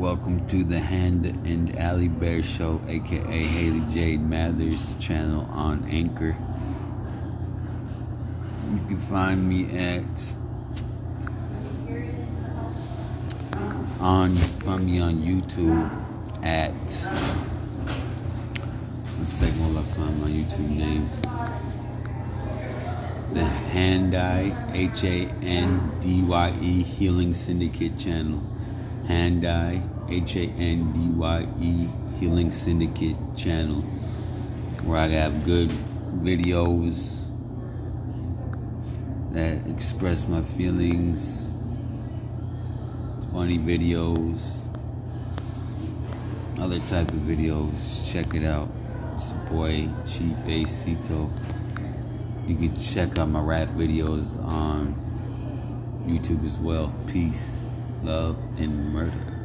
Welcome to the Hand and Alley Bear Show, aka Haley Jade Mathers channel on Anchor. You can find me at on find me on YouTube at the second one I find my YouTube name. The Handye H A N D Y E Healing Syndicate channel. Handye H A N D Y E Healing Syndicate channel where I have good videos that express my feelings, funny videos, other type of videos. Check it out. It's your boy Chief Acito. You can check out my rap videos on YouTube as well. Peace, love, and murder.